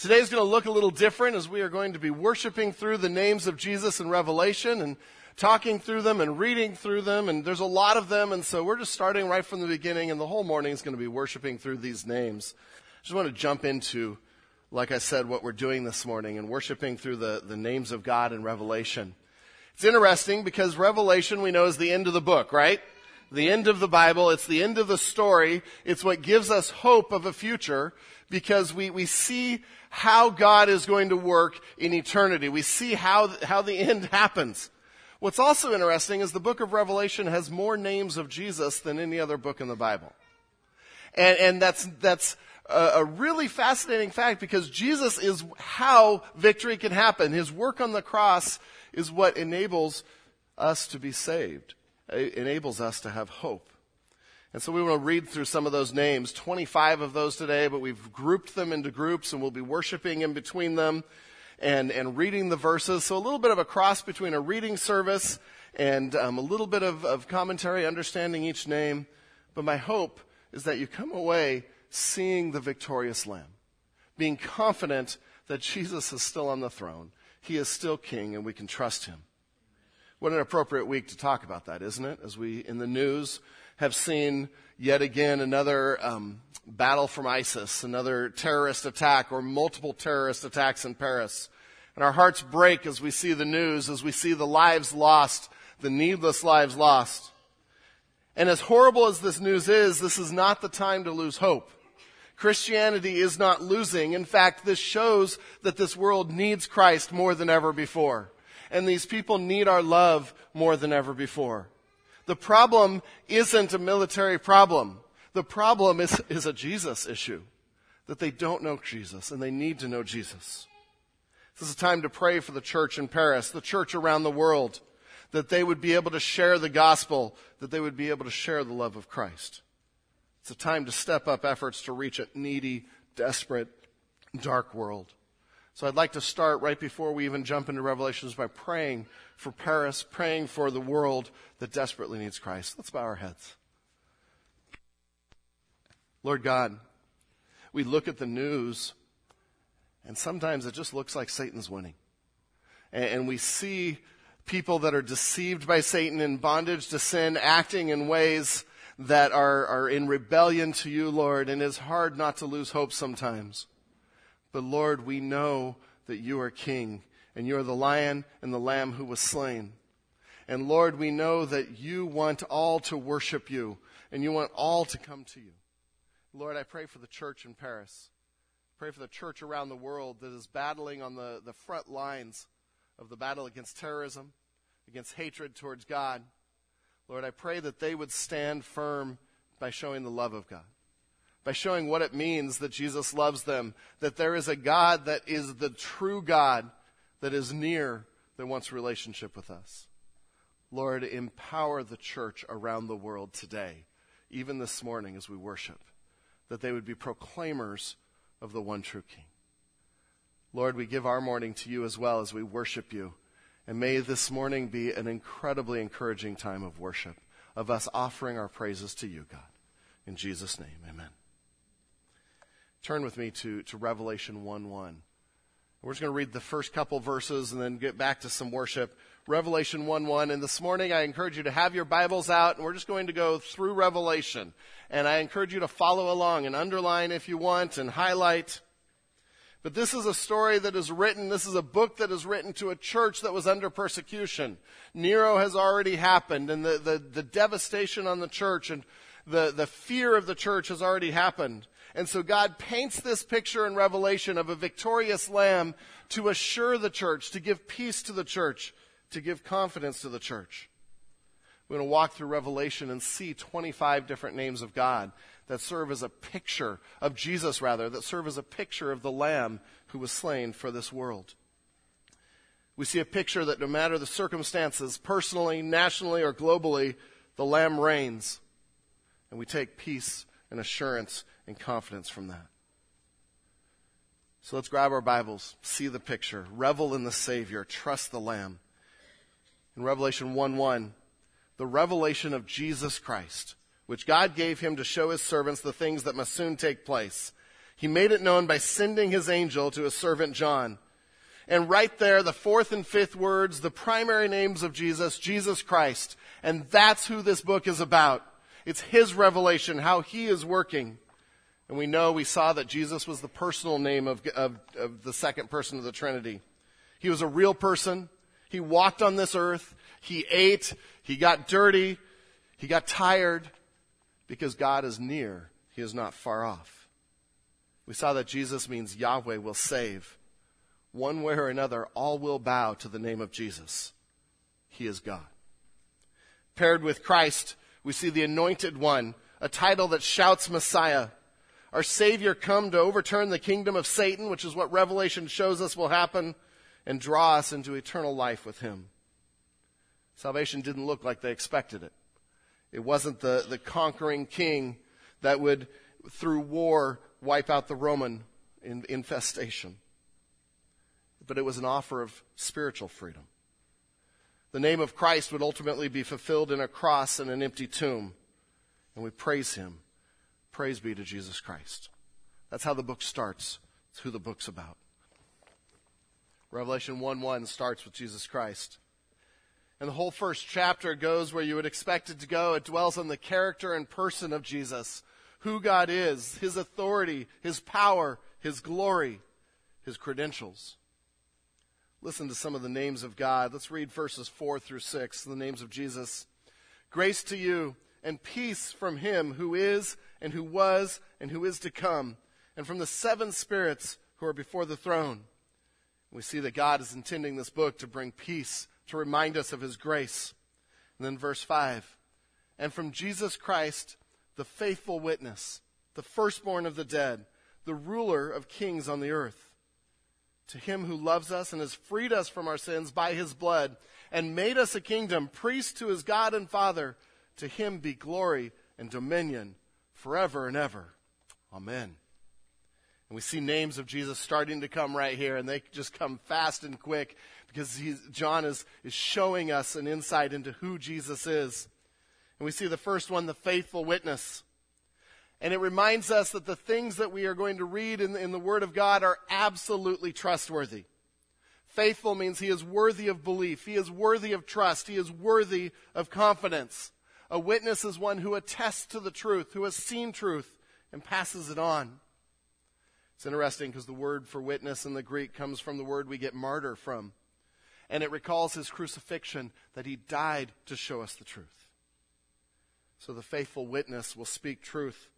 Today's going to look a little different as we are going to be worshiping through the names of Jesus in Revelation and talking through them and reading through them. And there's a lot of them. And so we're just starting right from the beginning. And the whole morning is going to be worshiping through these names. I just want to jump into, like I said, what we're doing this morning and worshiping through the, the names of God in Revelation. It's interesting because Revelation we know is the end of the book, right? The end of the Bible. It's the end of the story. It's what gives us hope of a future because we, we see how God is going to work in eternity. We see how, how the end happens. What's also interesting is the book of Revelation has more names of Jesus than any other book in the Bible. And, and that's, that's a, a really fascinating fact because Jesus is how victory can happen. His work on the cross is what enables us to be saved. Enables us to have hope. And so we want to read through some of those names, 25 of those today, but we've grouped them into groups and we'll be worshiping in between them and, and reading the verses. So a little bit of a cross between a reading service and um, a little bit of, of commentary, understanding each name. But my hope is that you come away seeing the victorious Lamb, being confident that Jesus is still on the throne. He is still king and we can trust him. What an appropriate week to talk about that, isn't it? As we, in the news, have seen yet again another um, battle from ISIS, another terrorist attack, or multiple terrorist attacks in Paris. And our hearts break as we see the news, as we see the lives lost, the needless lives lost. And as horrible as this news is, this is not the time to lose hope. Christianity is not losing. In fact, this shows that this world needs Christ more than ever before. And these people need our love more than ever before. The problem isn't a military problem. The problem is, is a Jesus issue. That they don't know Jesus and they need to know Jesus. This is a time to pray for the church in Paris, the church around the world, that they would be able to share the gospel, that they would be able to share the love of Christ. It's a time to step up efforts to reach a needy, desperate, dark world. So I'd like to start right before we even jump into Revelations by praying for Paris, praying for the world that desperately needs Christ. Let's bow our heads. Lord God, we look at the news and sometimes it just looks like Satan's winning. And we see people that are deceived by Satan in bondage to sin, acting in ways that are, are in rebellion to you, Lord, and it's hard not to lose hope sometimes. But Lord, we know that you are king and you are the lion and the lamb who was slain. And Lord, we know that you want all to worship you and you want all to come to you. Lord, I pray for the church in Paris. Pray for the church around the world that is battling on the, the front lines of the battle against terrorism, against hatred towards God. Lord, I pray that they would stand firm by showing the love of God by showing what it means that Jesus loves them, that there is a God that is the true God that is near, that wants relationship with us. Lord, empower the church around the world today, even this morning as we worship, that they would be proclaimers of the one true King. Lord, we give our morning to you as well as we worship you. And may this morning be an incredibly encouraging time of worship, of us offering our praises to you, God. In Jesus' name, amen. Turn with me to, to Revelation 1 1. We're just going to read the first couple verses and then get back to some worship. Revelation 1 1. And this morning I encourage you to have your Bibles out and we're just going to go through Revelation. And I encourage you to follow along and underline if you want and highlight. But this is a story that is written, this is a book that is written to a church that was under persecution. Nero has already happened and the, the, the devastation on the church and the, the fear of the church has already happened. And so God paints this picture in Revelation of a victorious lamb to assure the church, to give peace to the church, to give confidence to the church. We're going to walk through Revelation and see 25 different names of God that serve as a picture of Jesus, rather, that serve as a picture of the lamb who was slain for this world. We see a picture that no matter the circumstances, personally, nationally, or globally, the lamb reigns. And we take peace and assurance and confidence from that. So let's grab our Bibles, see the picture, revel in the Savior, trust the Lamb. In Revelation 1 1, the revelation of Jesus Christ, which God gave him to show his servants the things that must soon take place. He made it known by sending his angel to his servant John. And right there, the fourth and fifth words, the primary names of Jesus, Jesus Christ. And that's who this book is about. It's his revelation, how he is working. And we know, we saw that Jesus was the personal name of, of, of the second person of the Trinity. He was a real person. He walked on this earth. He ate. He got dirty. He got tired because God is near. He is not far off. We saw that Jesus means Yahweh will save. One way or another, all will bow to the name of Jesus. He is God. Paired with Christ, we see the anointed one, a title that shouts Messiah our Savior come to overturn the kingdom of Satan, which is what Revelation shows us will happen, and draw us into eternal life with Him. Salvation didn't look like they expected it. It wasn't the, the conquering king that would, through war, wipe out the Roman infestation. But it was an offer of spiritual freedom. The name of Christ would ultimately be fulfilled in a cross and an empty tomb. And we praise Him Praise be to Jesus Christ. That's how the book starts. It's who the book's about. Revelation 1 1 starts with Jesus Christ. And the whole first chapter goes where you would expect it to go. It dwells on the character and person of Jesus, who God is, his authority, his power, his glory, his credentials. Listen to some of the names of God. Let's read verses 4 through 6, the names of Jesus. Grace to you and peace from him who is and who was and who is to come, and from the seven spirits who are before the throne. We see that God is intending this book to bring peace, to remind us of his grace. And then verse 5 And from Jesus Christ, the faithful witness, the firstborn of the dead, the ruler of kings on the earth. To him who loves us and has freed us from our sins by his blood and made us a kingdom, priest to his God and Father, to him be glory and dominion forever and ever. Amen. And we see names of Jesus starting to come right here, and they just come fast and quick because John is, is showing us an insight into who Jesus is. And we see the first one, the faithful witness. And it reminds us that the things that we are going to read in, in the Word of God are absolutely trustworthy. Faithful means he is worthy of belief, he is worthy of trust, he is worthy of confidence. A witness is one who attests to the truth, who has seen truth and passes it on. It's interesting because the word for witness in the Greek comes from the word we get martyr from. And it recalls his crucifixion, that he died to show us the truth. So the faithful witness will speak truth,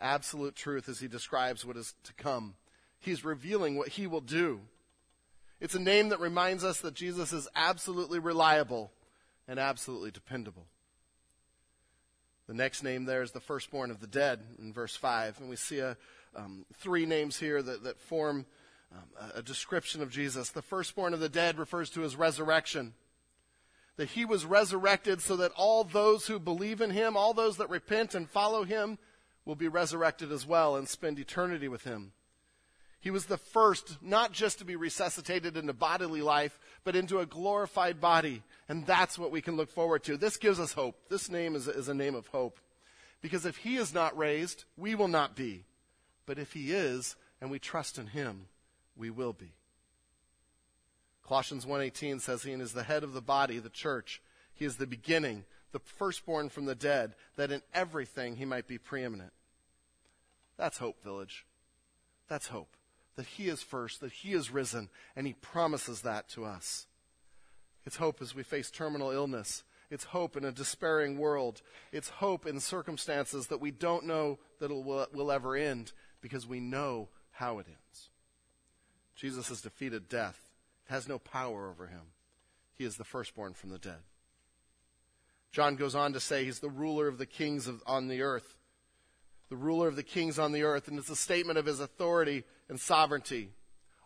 absolute truth, as he describes what is to come. He's revealing what he will do. It's a name that reminds us that Jesus is absolutely reliable and absolutely dependable. The next name there is the firstborn of the dead in verse 5. And we see a, um, three names here that, that form um, a description of Jesus. The firstborn of the dead refers to his resurrection. That he was resurrected so that all those who believe in him, all those that repent and follow him, will be resurrected as well and spend eternity with him. He was the first not just to be resuscitated into bodily life, but into a glorified body. And that's what we can look forward to. This gives us hope. This name is, is a name of hope. Because if he is not raised, we will not be. But if he is, and we trust in him, we will be. Colossians 1:18 says he is the head of the body, the church. He is the beginning, the firstborn from the dead, that in everything he might be preeminent. That's hope, village. That's hope that He is first, that He is risen, and He promises that to us. It's hope as we face terminal illness. It's hope in a despairing world. It's hope in circumstances that we don't know that it will, will ever end because we know how it ends. Jesus has defeated death. It has no power over him. He is the firstborn from the dead. John goes on to say he's the ruler of the kings of, on the earth the ruler of the kings on the earth, and it's a statement of his authority and sovereignty.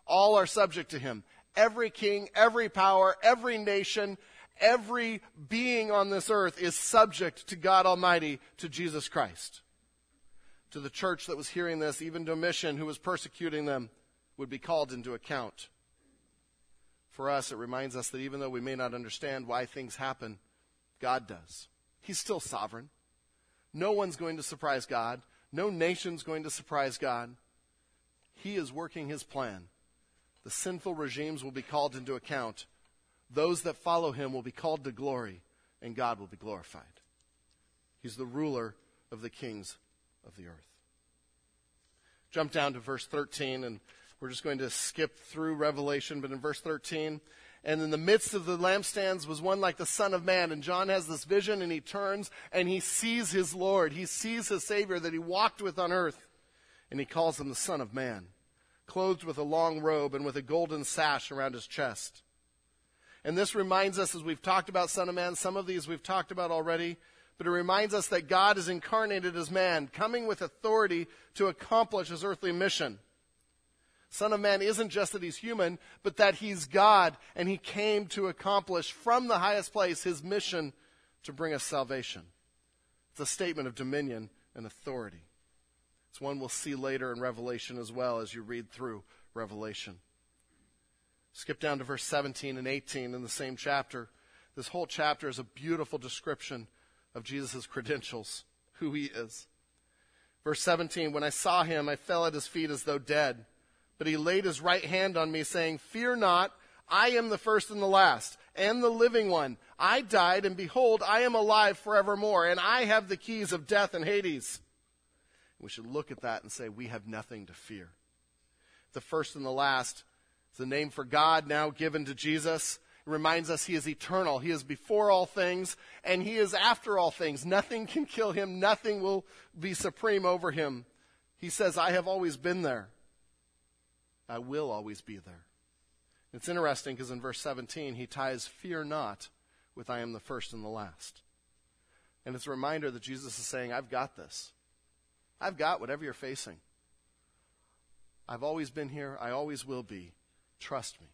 All are subject to him. Every king, every power, every nation, every being on this earth is subject to God Almighty, to Jesus Christ. To the church that was hearing this, even Domitian, who was persecuting them, would be called into account. For us, it reminds us that even though we may not understand why things happen, God does. He's still sovereign. No one's going to surprise God. No nation's going to surprise God. He is working his plan. The sinful regimes will be called into account. Those that follow him will be called to glory, and God will be glorified. He's the ruler of the kings of the earth. Jump down to verse 13, and we're just going to skip through Revelation, but in verse 13, and in the midst of the lampstands was one like the Son of Man. And John has this vision, and he turns and he sees his Lord. He sees his Savior that he walked with on earth, and he calls him the Son of Man, clothed with a long robe and with a golden sash around his chest. And this reminds us, as we've talked about Son of Man, some of these we've talked about already, but it reminds us that God is incarnated as man, coming with authority to accomplish his earthly mission. Son of Man isn't just that he's human, but that he's God, and he came to accomplish from the highest place his mission to bring us salvation. It's a statement of dominion and authority. It's one we'll see later in Revelation as well as you read through Revelation. Skip down to verse 17 and 18 in the same chapter. This whole chapter is a beautiful description of Jesus' credentials, who he is. Verse 17 When I saw him, I fell at his feet as though dead. But he laid his right hand on me, saying, Fear not, I am the first and the last, and the living one. I died, and behold, I am alive forevermore, and I have the keys of death and Hades. We should look at that and say, We have nothing to fear. The first and the last is the name for God now given to Jesus It reminds us he is eternal. He is before all things, and he is after all things. Nothing can kill him, nothing will be supreme over him. He says, I have always been there. I will always be there. It's interesting because in verse 17, he ties fear not with I am the first and the last. And it's a reminder that Jesus is saying, I've got this. I've got whatever you're facing. I've always been here. I always will be. Trust me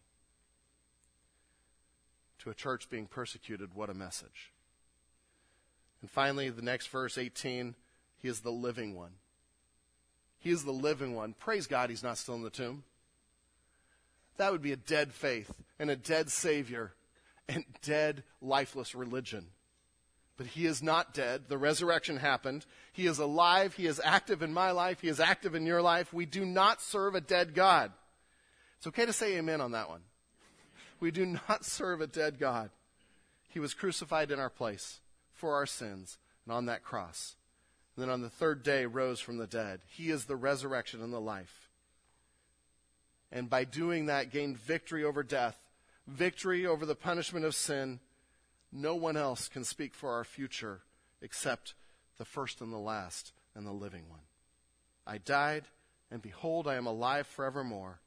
to a church being persecuted, what a message. And finally, the next verse, 18, he is the living one. He is the living one. Praise God, he's not still in the tomb. That would be a dead faith and a dead Savior and dead, lifeless religion. But he is not dead. The resurrection happened. He is alive. He is active in my life. He is active in your life. We do not serve a dead God. It's okay to say amen on that one. We do not serve a dead God. He was crucified in our place for our sins and on that cross. And then on the third day rose from the dead. He is the resurrection and the life. And by doing that, gained victory over death, victory over the punishment of sin. No one else can speak for our future except the first and the last and the living one. I died, and behold, I am alive forevermore.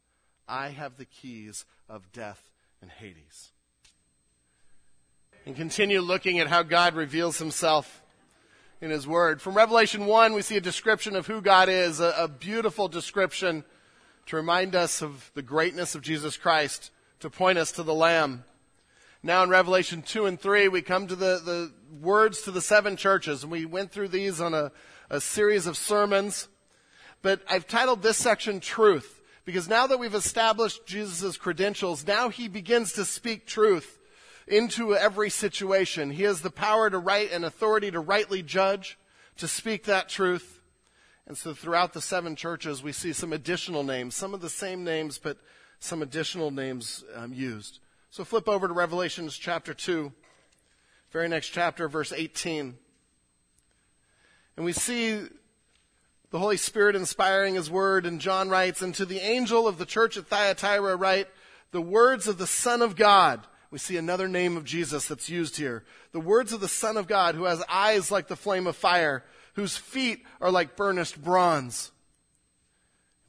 I have the keys of death and Hades. And continue looking at how God reveals himself in his word. From Revelation 1, we see a description of who God is, a, a beautiful description to remind us of the greatness of Jesus Christ, to point us to the Lamb. Now in Revelation 2 and 3, we come to the, the words to the seven churches, and we went through these on a, a series of sermons. But I've titled this section Truth. Because now that we've established Jesus' credentials, now he begins to speak truth into every situation. He has the power to write and authority to rightly judge, to speak that truth. And so throughout the seven churches, we see some additional names, some of the same names, but some additional names um, used. So flip over to Revelations chapter 2, very next chapter, verse 18. And we see the Holy Spirit inspiring His word, and John writes, And to the angel of the church at Thyatira write, the words of the Son of God. We see another name of Jesus that's used here. The words of the Son of God, who has eyes like the flame of fire, whose feet are like burnished bronze.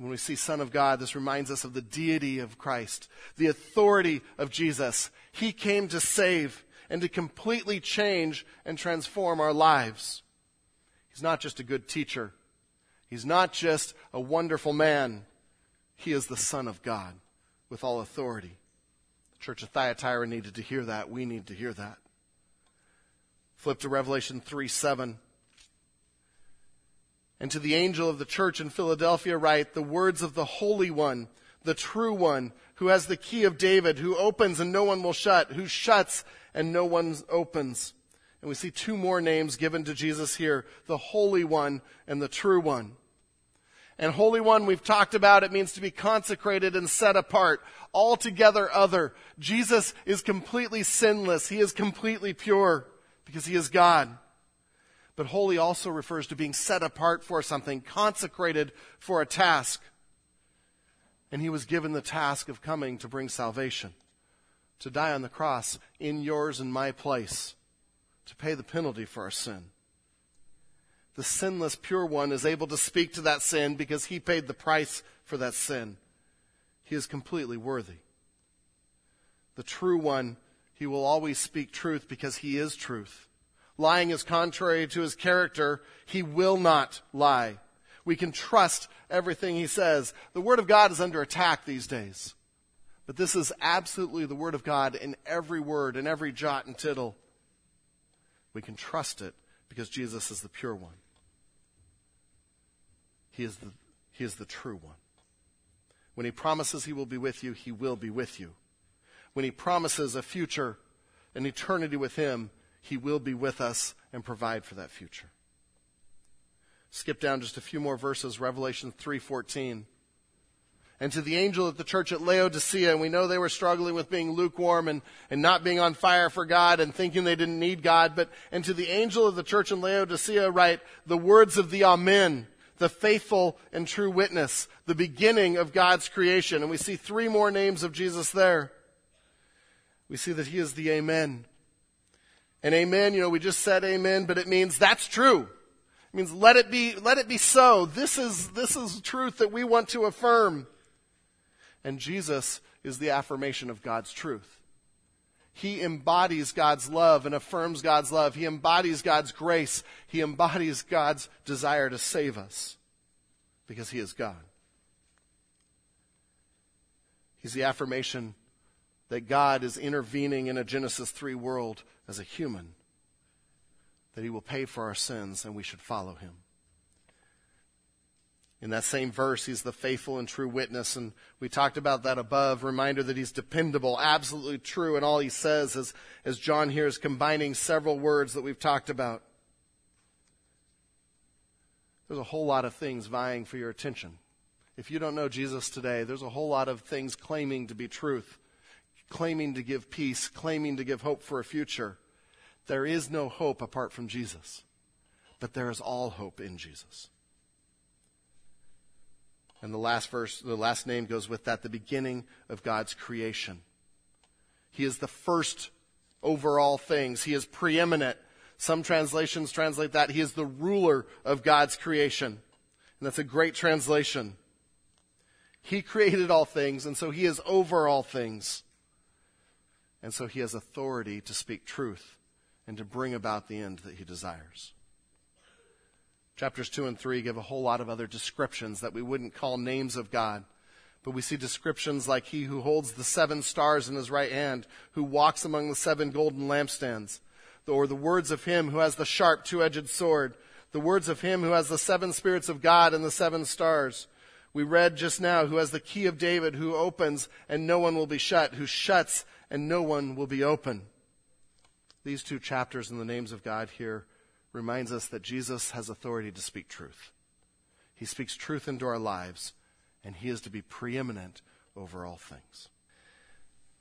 When we see Son of God, this reminds us of the deity of Christ, the authority of Jesus. He came to save and to completely change and transform our lives. He's not just a good teacher. He's not just a wonderful man, he is the Son of God with all authority. The church of Thyatira needed to hear that. We need to hear that. Flip to Revelation 3 7. And to the angel of the church in Philadelphia, write the words of the Holy One, the true One, who has the key of David, who opens and no one will shut, who shuts and no one opens. And we see two more names given to Jesus here the Holy One and the True One. And Holy One, we've talked about, it means to be consecrated and set apart, altogether other. Jesus is completely sinless. He is completely pure because he is God. But holy also refers to being set apart for something, consecrated for a task. And he was given the task of coming to bring salvation, to die on the cross in yours and my place, to pay the penalty for our sin the sinless, pure one, is able to speak to that sin because he paid the price for that sin. He is completely worthy. The true one, he will always speak truth because he is truth. Lying is contrary to his character. He will not lie. We can trust everything he says. The Word of God is under attack these days. But this is absolutely the Word of God in every word, in every jot and tittle. We can trust it because Jesus is the pure one. He is the, he is the true one. When he promises he will be with you, he will be with you. When he promises a future, an eternity with him, he will be with us and provide for that future. Skip down just a few more verses, Revelation 3:14. And to the angel at the church at Laodicea, and we know they were struggling with being lukewarm and, and not being on fire for God and thinking they didn't need God, but and to the angel of the church in Laodicea write the words of the Amen, the faithful and true witness, the beginning of God's creation. And we see three more names of Jesus there. We see that he is the Amen. And Amen, you know, we just said Amen, but it means that's true. It means let it be, let it be so. This is, this is truth that we want to affirm. And Jesus is the affirmation of God's truth. He embodies God's love and affirms God's love. He embodies God's grace. He embodies God's desire to save us because He is God. He's the affirmation that God is intervening in a Genesis 3 world as a human, that He will pay for our sins and we should follow Him. In that same verse, he's the faithful and true witness. And we talked about that above. Reminder that he's dependable, absolutely true and all he says, is, as John here is combining several words that we've talked about. There's a whole lot of things vying for your attention. If you don't know Jesus today, there's a whole lot of things claiming to be truth, claiming to give peace, claiming to give hope for a future. There is no hope apart from Jesus, but there is all hope in Jesus. And the last verse, the last name goes with that, the beginning of God's creation. He is the first over all things. He is preeminent. Some translations translate that he is the ruler of God's creation. And that's a great translation. He created all things, and so he is over all things. And so he has authority to speak truth and to bring about the end that he desires. Chapters 2 and 3 give a whole lot of other descriptions that we wouldn't call names of God. But we see descriptions like he who holds the seven stars in his right hand, who walks among the seven golden lampstands, or the words of him who has the sharp two-edged sword, the words of him who has the seven spirits of God and the seven stars. We read just now, who has the key of David, who opens and no one will be shut, who shuts and no one will be open. These two chapters in the names of God here reminds us that Jesus has authority to speak truth. He speaks truth into our lives, and he is to be preeminent over all things.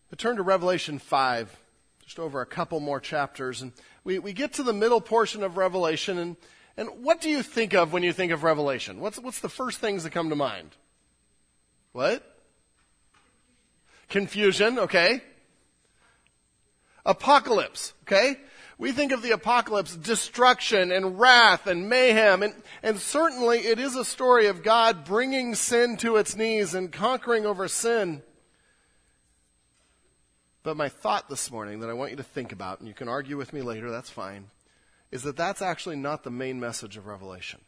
But turn to Revelation 5, just over a couple more chapters, and we, we get to the middle portion of Revelation, and, and what do you think of when you think of Revelation? What's, what's the first things that come to mind? What? Confusion, okay. Apocalypse, okay? we think of the apocalypse, destruction and wrath and mayhem, and, and certainly it is a story of God bringing sin to its knees and conquering over sin. But my thought this morning that I want you to think about, and you can argue with me later, that's fine, is that that's actually not the main message of Revelation.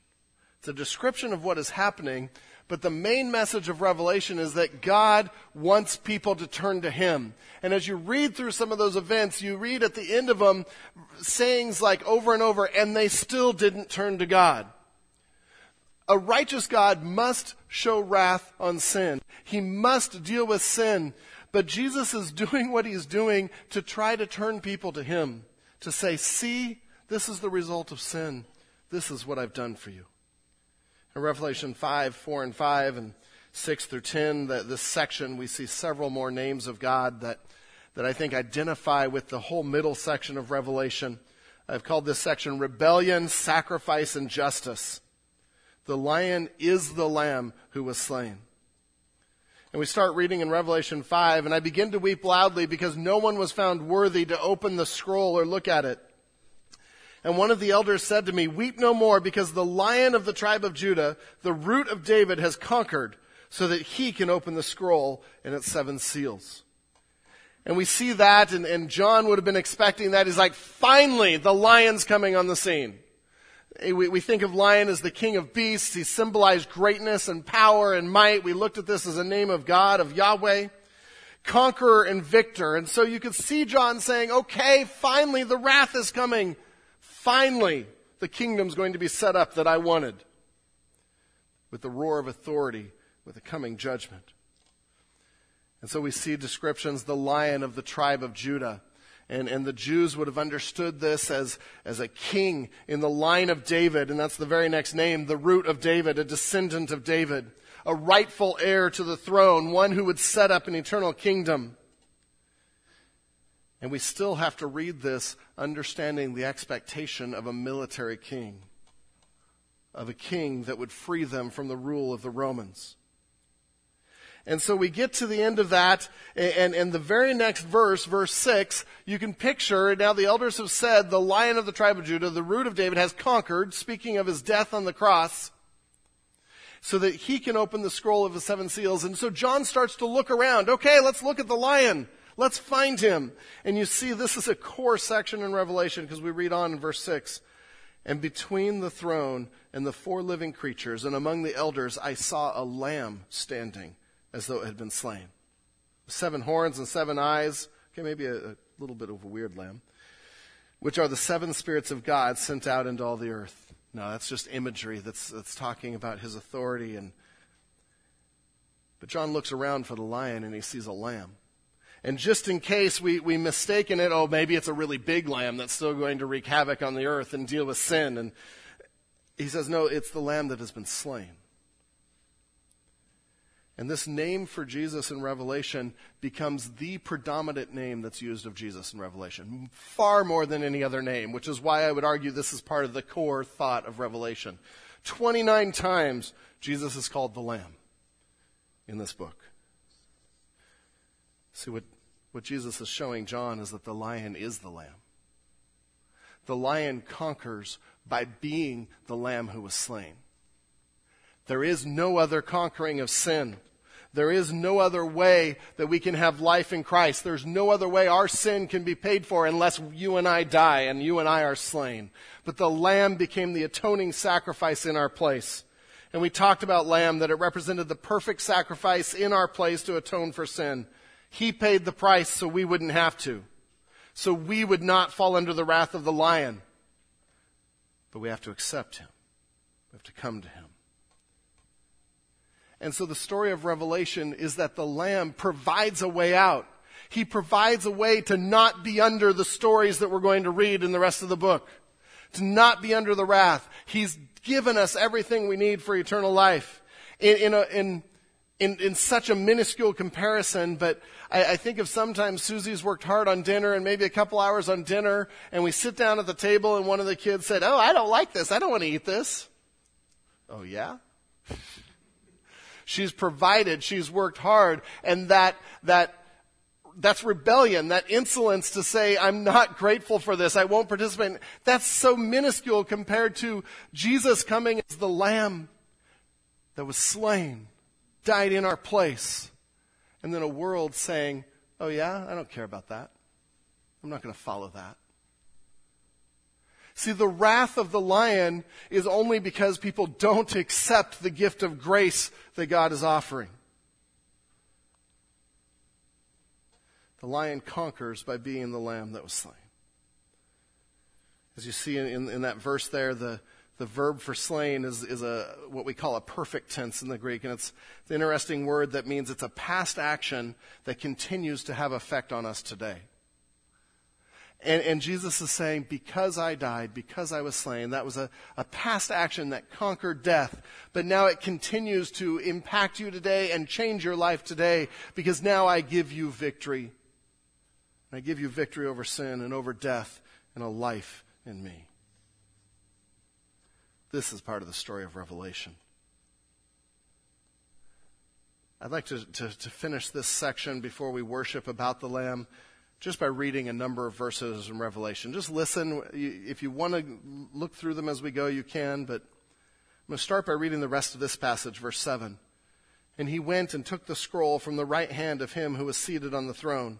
It's a description of what is happening, but the main message of Revelation is that God wants people to turn to Him. And as you read through some of those events, you read at the end of them sayings like over and over, and they still didn't turn to God. A righteous God must show wrath on sin. He must deal with sin. But Jesus is doing what he's doing to try to turn people to him. To say, see, this is the result of sin. This is what I've done for you. In Revelation 5, 4 and 5, and 6 through 10, the, this section, we see several more names of God that, that I think identify with the whole middle section of Revelation. I've called this section Rebellion, Sacrifice, and Justice. The lion is the lamb who was slain. And we start reading in Revelation 5, and I begin to weep loudly because no one was found worthy to open the scroll or look at it. And one of the elders said to me, Weep no more, because the lion of the tribe of Judah, the root of David, has conquered, so that he can open the scroll and its seven seals. And we see that, and, and John would have been expecting that. He's like, finally, the lion's coming on the scene. Eh, we, we think of lion as the king of beasts. He symbolized greatness and power and might. We looked at this as a name of God, of Yahweh. Conqueror and victor. And so you could see John saying, okay, finally, the wrath is coming. Finally, the kingdom's going to be set up that I wanted with the roar of authority, with the coming judgment. And so we see descriptions, the lion of the tribe of Judah. And, and the Jews would have understood this as, as a king in the line of David, and that's the very next name, the root of David, a descendant of David, a rightful heir to the throne, one who would set up an eternal kingdom. And we still have to read this understanding the expectation of a military king, of a king that would free them from the rule of the Romans. And so we get to the end of that, and, and the very next verse, verse 6, you can picture, now the elders have said, the lion of the tribe of Judah, the root of David, has conquered, speaking of his death on the cross, so that he can open the scroll of the seven seals. And so John starts to look around. Okay, let's look at the lion. Let's find him. And you see, this is a core section in Revelation because we read on in verse 6. And between the throne and the four living creatures and among the elders, I saw a lamb standing as though it had been slain. Seven horns and seven eyes. Okay, maybe a, a little bit of a weird lamb. Which are the seven spirits of God sent out into all the earth. No, that's just imagery that's, that's talking about his authority. And, but John looks around for the lion and he sees a lamb. And just in case we, we mistaken it, oh, maybe it's a really big lamb that's still going to wreak havoc on the earth and deal with sin. And he says, no, it's the lamb that has been slain. And this name for Jesus in Revelation becomes the predominant name that's used of Jesus in Revelation, far more than any other name, which is why I would argue this is part of the core thought of Revelation. 29 times Jesus is called the Lamb in this book. See, what, what Jesus is showing John is that the lion is the lamb. The lion conquers by being the lamb who was slain. There is no other conquering of sin. There is no other way that we can have life in Christ. There's no other way our sin can be paid for unless you and I die and you and I are slain. But the Lamb became the atoning sacrifice in our place. And we talked about Lamb, that it represented the perfect sacrifice in our place to atone for sin. He paid the price so we wouldn't have to. So we would not fall under the wrath of the lion. But we have to accept him. We have to come to him. And so the story of Revelation is that the Lamb provides a way out. He provides a way to not be under the stories that we're going to read in the rest of the book. To not be under the wrath. He's given us everything we need for eternal life. In, in, a, in, in, in such a minuscule comparison, but I, I think of sometimes Susie's worked hard on dinner and maybe a couple hours on dinner, and we sit down at the table and one of the kids said, Oh, I don't like this. I don't want to eat this. Oh, yeah? she's provided, she's worked hard, and that, that, that's rebellion, that insolence to say, I'm not grateful for this, I won't participate. That's so minuscule compared to Jesus coming as the lamb that was slain, died in our place and then a world saying, oh, yeah, I don't care about that. I'm not going to follow that. See, the wrath of the lion is only because people don't accept the gift of grace that God is offering. The lion conquers by being the lamb that was slain. As you see in, in, in that verse there, the, the verb for slain is, is a, what we call a perfect tense in the Greek. And it's an interesting word that means it's a past action that continues to have effect on us today. And, and, Jesus is saying, because I died, because I was slain, that was a, a past action that conquered death. But now it continues to impact you today and change your life today because now I give you victory. I give you victory over sin and over death and a life in me. This is part of the story of Revelation. I'd like to, to, to finish this section before we worship about the Lamb just by reading a number of verses in Revelation. Just listen. If you want to look through them as we go, you can, but I'm going to start by reading the rest of this passage, verse 7. And he went and took the scroll from the right hand of him who was seated on the throne.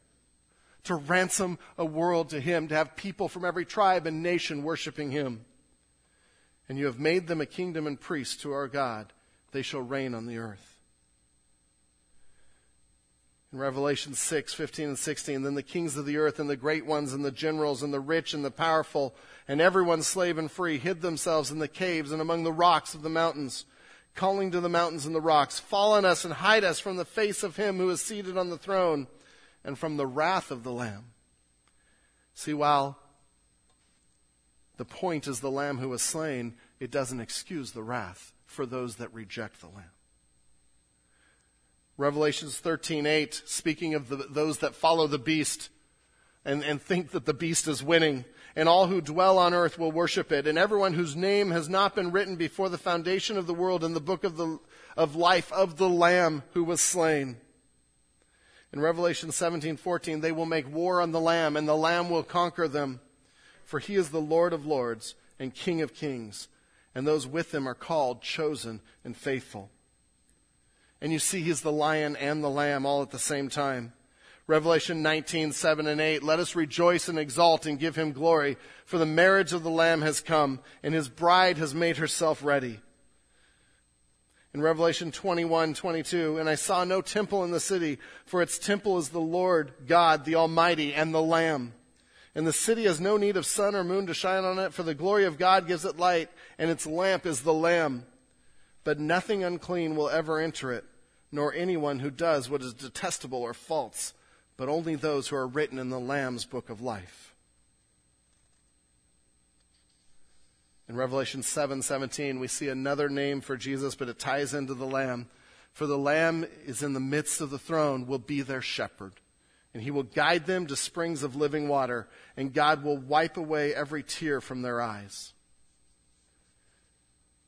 To ransom a world to Him, to have people from every tribe and nation worshiping Him. And you have made them a kingdom and priests to our God. They shall reign on the earth. In Revelation 6, 15 and 16, then the kings of the earth and the great ones and the generals and the rich and the powerful and everyone slave and free hid themselves in the caves and among the rocks of the mountains, calling to the mountains and the rocks, fall on us and hide us from the face of him who is seated on the throne and from the wrath of the Lamb. See, while the point is the Lamb who was slain, it doesn't excuse the wrath for those that reject the Lamb. Revelations 13:8, speaking of the, those that follow the beast and, and think that the beast is winning. And all who dwell on earth will worship it. And everyone whose name has not been written before the foundation of the world in the book of, the, of life of the Lamb who was slain. In Revelation 17:14, they will make war on the Lamb, and the Lamb will conquer them. For he is the Lord of lords and King of kings, and those with him are called, chosen, and faithful and you see he's the lion and the lamb all at the same time. Revelation 19, 7 and 8. Let us rejoice and exult and give him glory, for the marriage of the Lamb has come, and his bride has made herself ready. In Revelation 21, 22, and I saw no temple in the city, for its temple is the Lord God, the Almighty, and the Lamb. And the city has no need of sun or moon to shine on it, for the glory of God gives it light, and its lamp is the Lamb. But nothing unclean will ever enter it nor anyone who does what is detestable or false, but only those who are written in the Lamb's book of life. In Revelation 7:17, we see another name for Jesus, but it ties into the Lamb. For the Lamb is in the midst of the throne, will be their shepherd. And he will guide them to springs of living water, and God will wipe away every tear from their eyes.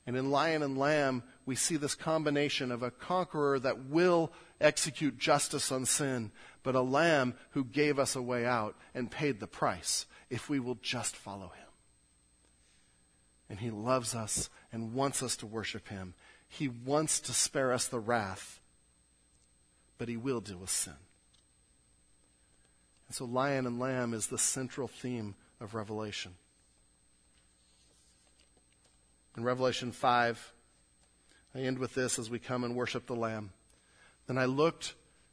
And in Lion and Lamb, we see this combination of a conqueror that will execute justice on sin, but a lamb who gave us a way out and paid the price if we will just follow him. And he loves us and wants us to worship him. He wants to spare us the wrath, but he will deal with sin. And so, lion and lamb is the central theme of Revelation. In Revelation 5, I end with this as we come and worship the Lamb. Then I looked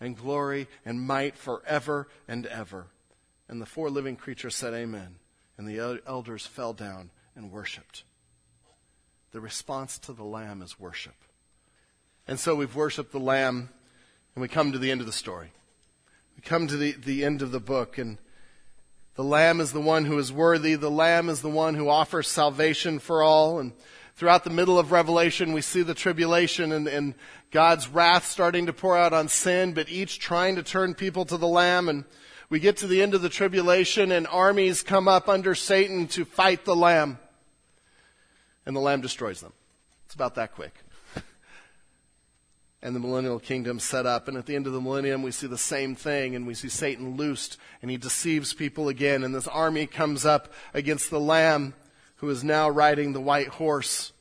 and glory and might forever and ever. And the four living creatures said, Amen. And the elders fell down and worshiped. The response to the Lamb is worship. And so we've worshiped the Lamb and we come to the end of the story. We come to the, the end of the book and the Lamb is the one who is worthy. The Lamb is the one who offers salvation for all. And throughout the middle of Revelation, we see the tribulation and, and God's wrath starting to pour out on sin, but each trying to turn people to the Lamb. And we get to the end of the tribulation and armies come up under Satan to fight the Lamb. and the Lamb destroys them. It's about that quick. and the millennial kingdom set up. And at the end of the millennium, we see the same thing, and we see Satan loosed, and he deceives people again. And this army comes up against the Lamb, who is now riding the white horse,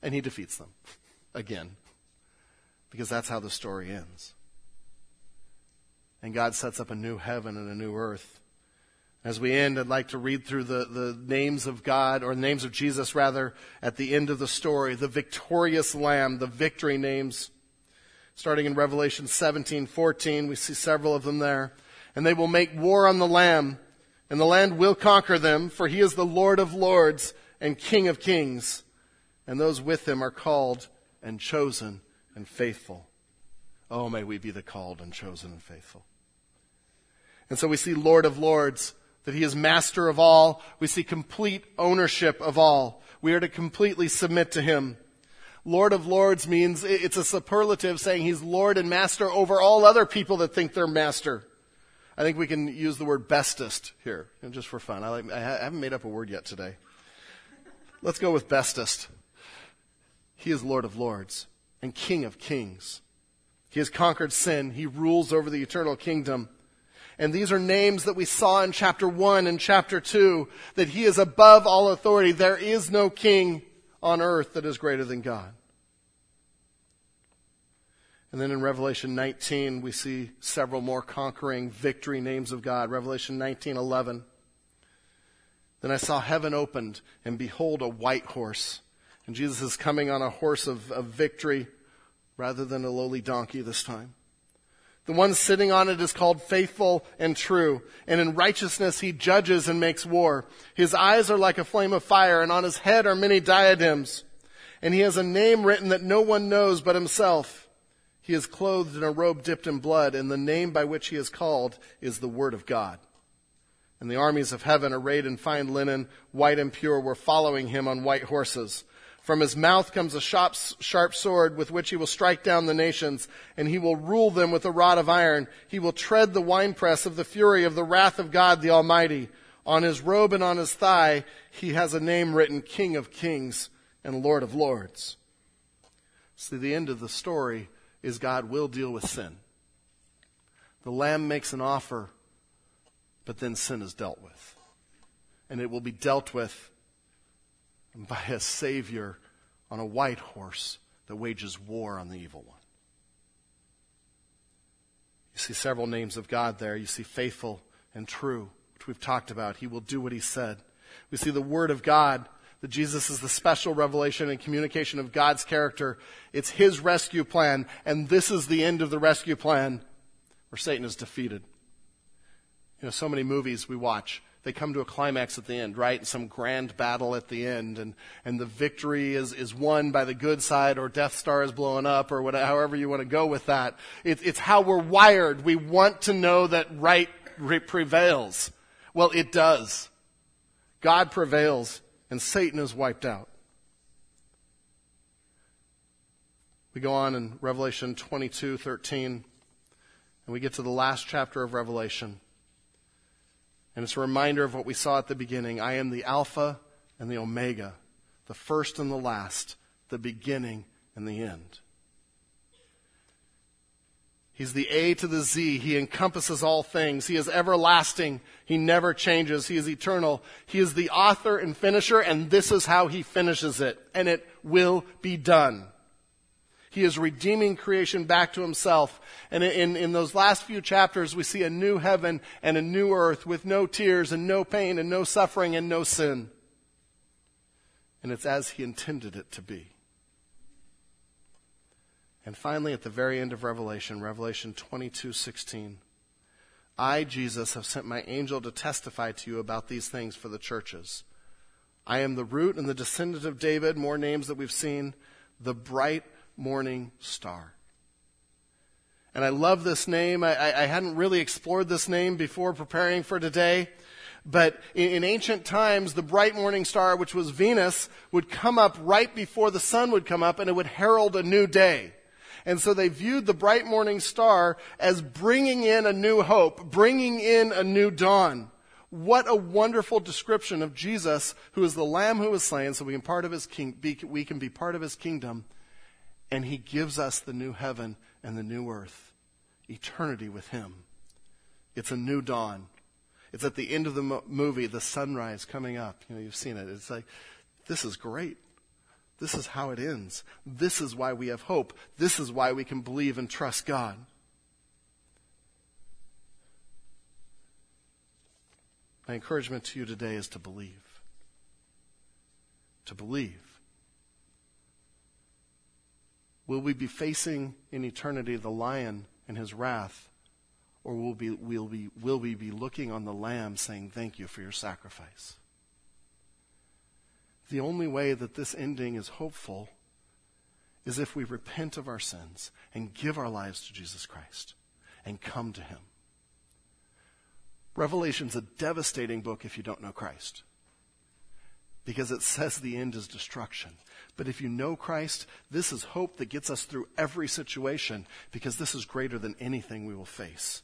and he defeats them again. Because that's how the story ends. And God sets up a new heaven and a new earth. As we end, I'd like to read through the, the names of God, or the names of Jesus rather, at the end of the story. The victorious Lamb, the victory names. Starting in Revelation 17, 14, we see several of them there. And they will make war on the Lamb, and the Lamb will conquer them, for he is the Lord of lords and King of kings. And those with him are called and chosen and faithful. Oh, may we be the called and chosen and faithful. And so we see Lord of lords, that he is master of all. We see complete ownership of all. We are to completely submit to him. Lord of Lords means it's a superlative saying he's Lord and Master over all other people that think they're Master. I think we can use the word bestest here, just for fun. I, like, I haven't made up a word yet today. Let's go with bestest. He is Lord of Lords and King of Kings. He has conquered sin. He rules over the eternal kingdom. And these are names that we saw in chapter 1 and chapter 2, that he is above all authority. There is no king on earth that is greater than God. And then in Revelation 19, we see several more conquering victory names of God. Revelation 19:11. Then I saw heaven opened, and behold, a white horse. And Jesus is coming on a horse of, of victory rather than a lowly donkey this time. The one sitting on it is called faithful and true, and in righteousness he judges and makes war. His eyes are like a flame of fire, and on his head are many diadems. And he has a name written that no one knows but himself. He is clothed in a robe dipped in blood, and the name by which he is called is the Word of God. And the armies of heaven, arrayed in fine linen, white and pure, were following him on white horses. From his mouth comes a sharp sword with which he will strike down the nations, and he will rule them with a rod of iron. He will tread the winepress of the fury of the wrath of God the Almighty. On his robe and on his thigh, he has a name written King of Kings and Lord of Lords. See, the end of the story is God will deal with sin. The Lamb makes an offer, but then sin is dealt with. And it will be dealt with by a Savior on a white horse that wages war on the evil one. You see several names of God there. You see faithful and true, which we've talked about. He will do what he said. We see the Word of God that Jesus is the special revelation and communication of God's character. It's His rescue plan, and this is the end of the rescue plan where Satan is defeated. You know, so many movies we watch, they come to a climax at the end, right? Some grand battle at the end, and, and the victory is, is won by the good side, or Death Star is blowing up, or whatever, however you want to go with that. It, it's how we're wired. We want to know that right prevails. Well, it does. God prevails and Satan is wiped out. We go on in Revelation 22 13, and we get to the last chapter of Revelation. And it's a reminder of what we saw at the beginning. I am the Alpha and the Omega, the first and the last, the beginning and the end. He's the A to the Z. He encompasses all things. He is everlasting. He never changes. He is eternal. He is the author and finisher, and this is how he finishes it. And it will be done. He is redeeming creation back to himself. And in, in those last few chapters, we see a new heaven and a new earth with no tears and no pain and no suffering and no sin. And it's as he intended it to be. And finally, at the very end of Revelation, Revelation 22 16, I, Jesus, have sent my angel to testify to you about these things for the churches. I am the root and the descendant of David, more names that we've seen, the bright morning star. And I love this name. I, I, hadn't really explored this name before preparing for today. But in, in, ancient times, the bright morning star, which was Venus, would come up right before the sun would come up and it would herald a new day. And so they viewed the bright morning star as bringing in a new hope, bringing in a new dawn. What a wonderful description of Jesus, who is the Lamb who was slain, so we can part of his king, be, we can be part of his kingdom, and he gives us the new heaven and the new earth, eternity with him. It's a new dawn. It's at the end of the mo- movie, the sunrise coming up. You know, you've seen it. It's like, this is great. This is how it ends. This is why we have hope. This is why we can believe and trust God. My encouragement to you today is to believe. To believe. Will we be facing in eternity the lion and his wrath? Or will, be, will, we, will we be looking on the lamb saying, Thank you for your sacrifice? The only way that this ending is hopeful is if we repent of our sins and give our lives to Jesus Christ and come to Him. Revelation's a devastating book if you don't know Christ. Because it says the end is destruction. But if you know Christ, this is hope that gets us through every situation because this is greater than anything we will face.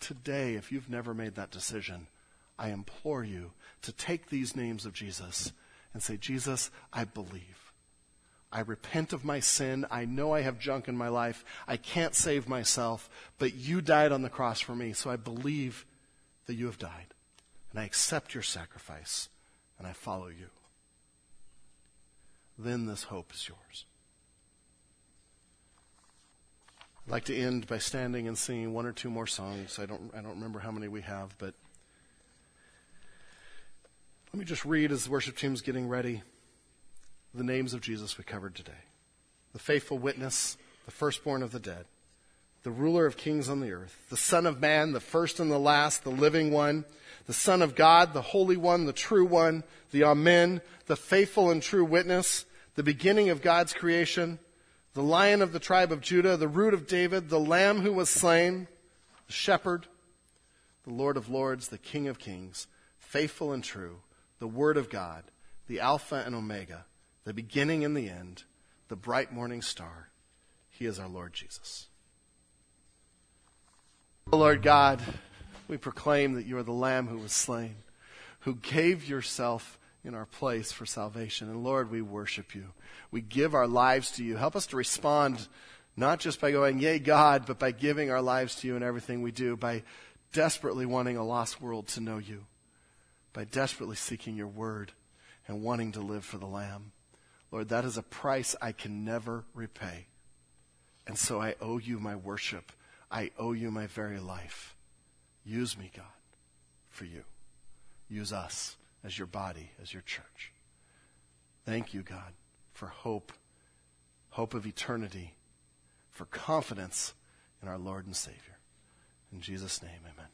Today, if you've never made that decision, I implore you to take these names of Jesus and say, Jesus, I believe. I repent of my sin. I know I have junk in my life. I can't save myself, but you died on the cross for me, so I believe that you have died. And I accept your sacrifice, and I follow you. Then this hope is yours. I'd like to end by standing and singing one or two more songs. I don't, I don't remember how many we have, but let me just read as the worship team's getting ready the names of Jesus we covered today the faithful witness, the firstborn of the dead, the ruler of kings on the earth, the Son of Man, the first and the last, the living one, the Son of God, the Holy One, the true one, the Amen, the faithful and true witness, the beginning of God's creation, the lion of the tribe of Judah, the root of David, the lamb who was slain, the shepherd, the Lord of lords, the King of kings, faithful and true the Word of God, the Alpha and Omega, the beginning and the end, the bright morning star. He is our Lord Jesus. Lord God, we proclaim that you are the Lamb who was slain, who gave yourself in our place for salvation. And Lord, we worship you. We give our lives to you. Help us to respond not just by going, Yay, God, but by giving our lives to you in everything we do, by desperately wanting a lost world to know you by desperately seeking your word and wanting to live for the Lamb. Lord, that is a price I can never repay. And so I owe you my worship. I owe you my very life. Use me, God, for you. Use us as your body, as your church. Thank you, God, for hope, hope of eternity, for confidence in our Lord and Savior. In Jesus' name, amen.